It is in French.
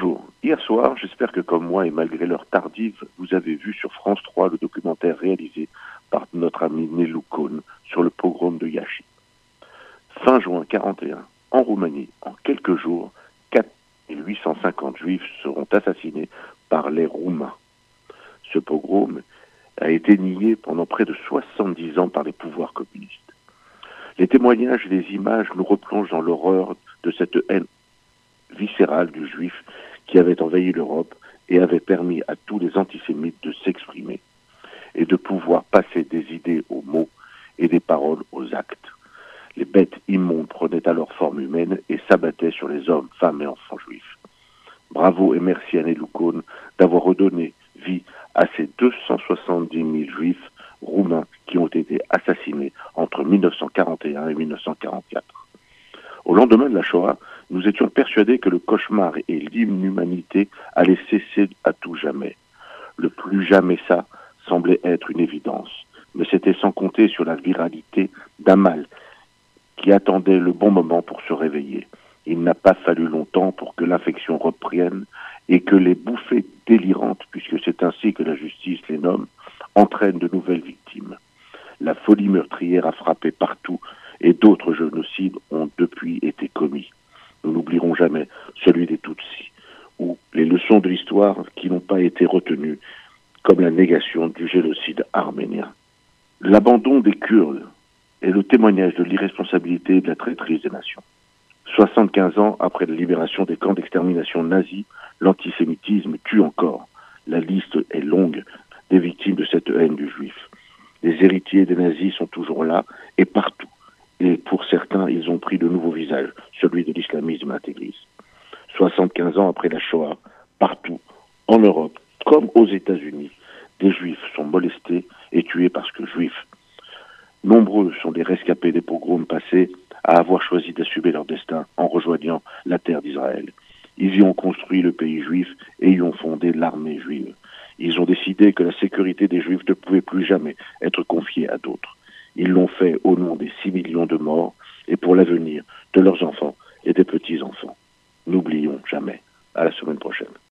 Bonjour. Hier soir, j'espère que comme moi et malgré l'heure tardive, vous avez vu sur France 3 le documentaire réalisé par notre ami Nelou Kohn sur le pogrom de Yashi. Fin juin 41, en Roumanie, en quelques jours, 4850 juifs seront assassinés par les Roumains. Ce pogrom a été nié pendant près de 70 ans par les pouvoirs communistes. Les témoignages et les images nous replongent dans l'horreur de cette haine viscérale du juif qui avait envahi l'Europe et avait permis à tous les antisémites de s'exprimer et de pouvoir passer des idées aux mots et des paroles aux actes. Les bêtes immondes prenaient alors forme humaine et s'abattaient sur les hommes, femmes et enfants juifs. Bravo et merci à Néloukoun d'avoir redonné vie à ces 270 000 juifs roumains qui ont été assassinés entre 1941 et 1944. Lendemain de la Shoah, nous étions persuadés que le cauchemar et l'inhumanité allaient cesser à tout jamais. Le plus jamais ça semblait être une évidence, mais c'était sans compter sur la viralité d'un mal qui attendait le bon moment pour se réveiller. Il n'a pas fallu longtemps pour que l'infection reprenne et que les bouffées délirantes, puisque c'est ainsi que la justice les nomme, entraînent de nouvelles victimes. La folie meurtrière a frappé partout et d'autres génocides ont depuis été commis. Nous n'oublierons jamais celui des Tutsis, ou les leçons de l'histoire qui n'ont pas été retenues, comme la négation du génocide arménien. L'abandon des Kurdes est le témoignage de l'irresponsabilité et de la traîtrise des nations. 75 ans après la libération des camps d'extermination nazis, l'antisémitisme tue encore. La liste est longue des victimes de cette haine du juif. Les héritiers des nazis sont toujours là et partout. De nouveaux visages, celui de l'islamisme intégriste. 75 ans après la Shoah, partout, en Europe, comme aux États-Unis, des juifs sont molestés et tués parce que juifs. Nombreux sont les rescapés des pogroms passés à avoir choisi d'assumer leur destin en rejoignant la terre d'Israël. Ils y ont construit le pays juif et y ont fondé l'armée juive. Ils ont décidé que la sécurité des juifs ne pouvait plus jamais être confiée à d'autres. Ils l'ont fait au nom des six millions de morts et pour l'avenir de leurs enfants et des petits-enfants. N'oublions jamais. À la semaine prochaine.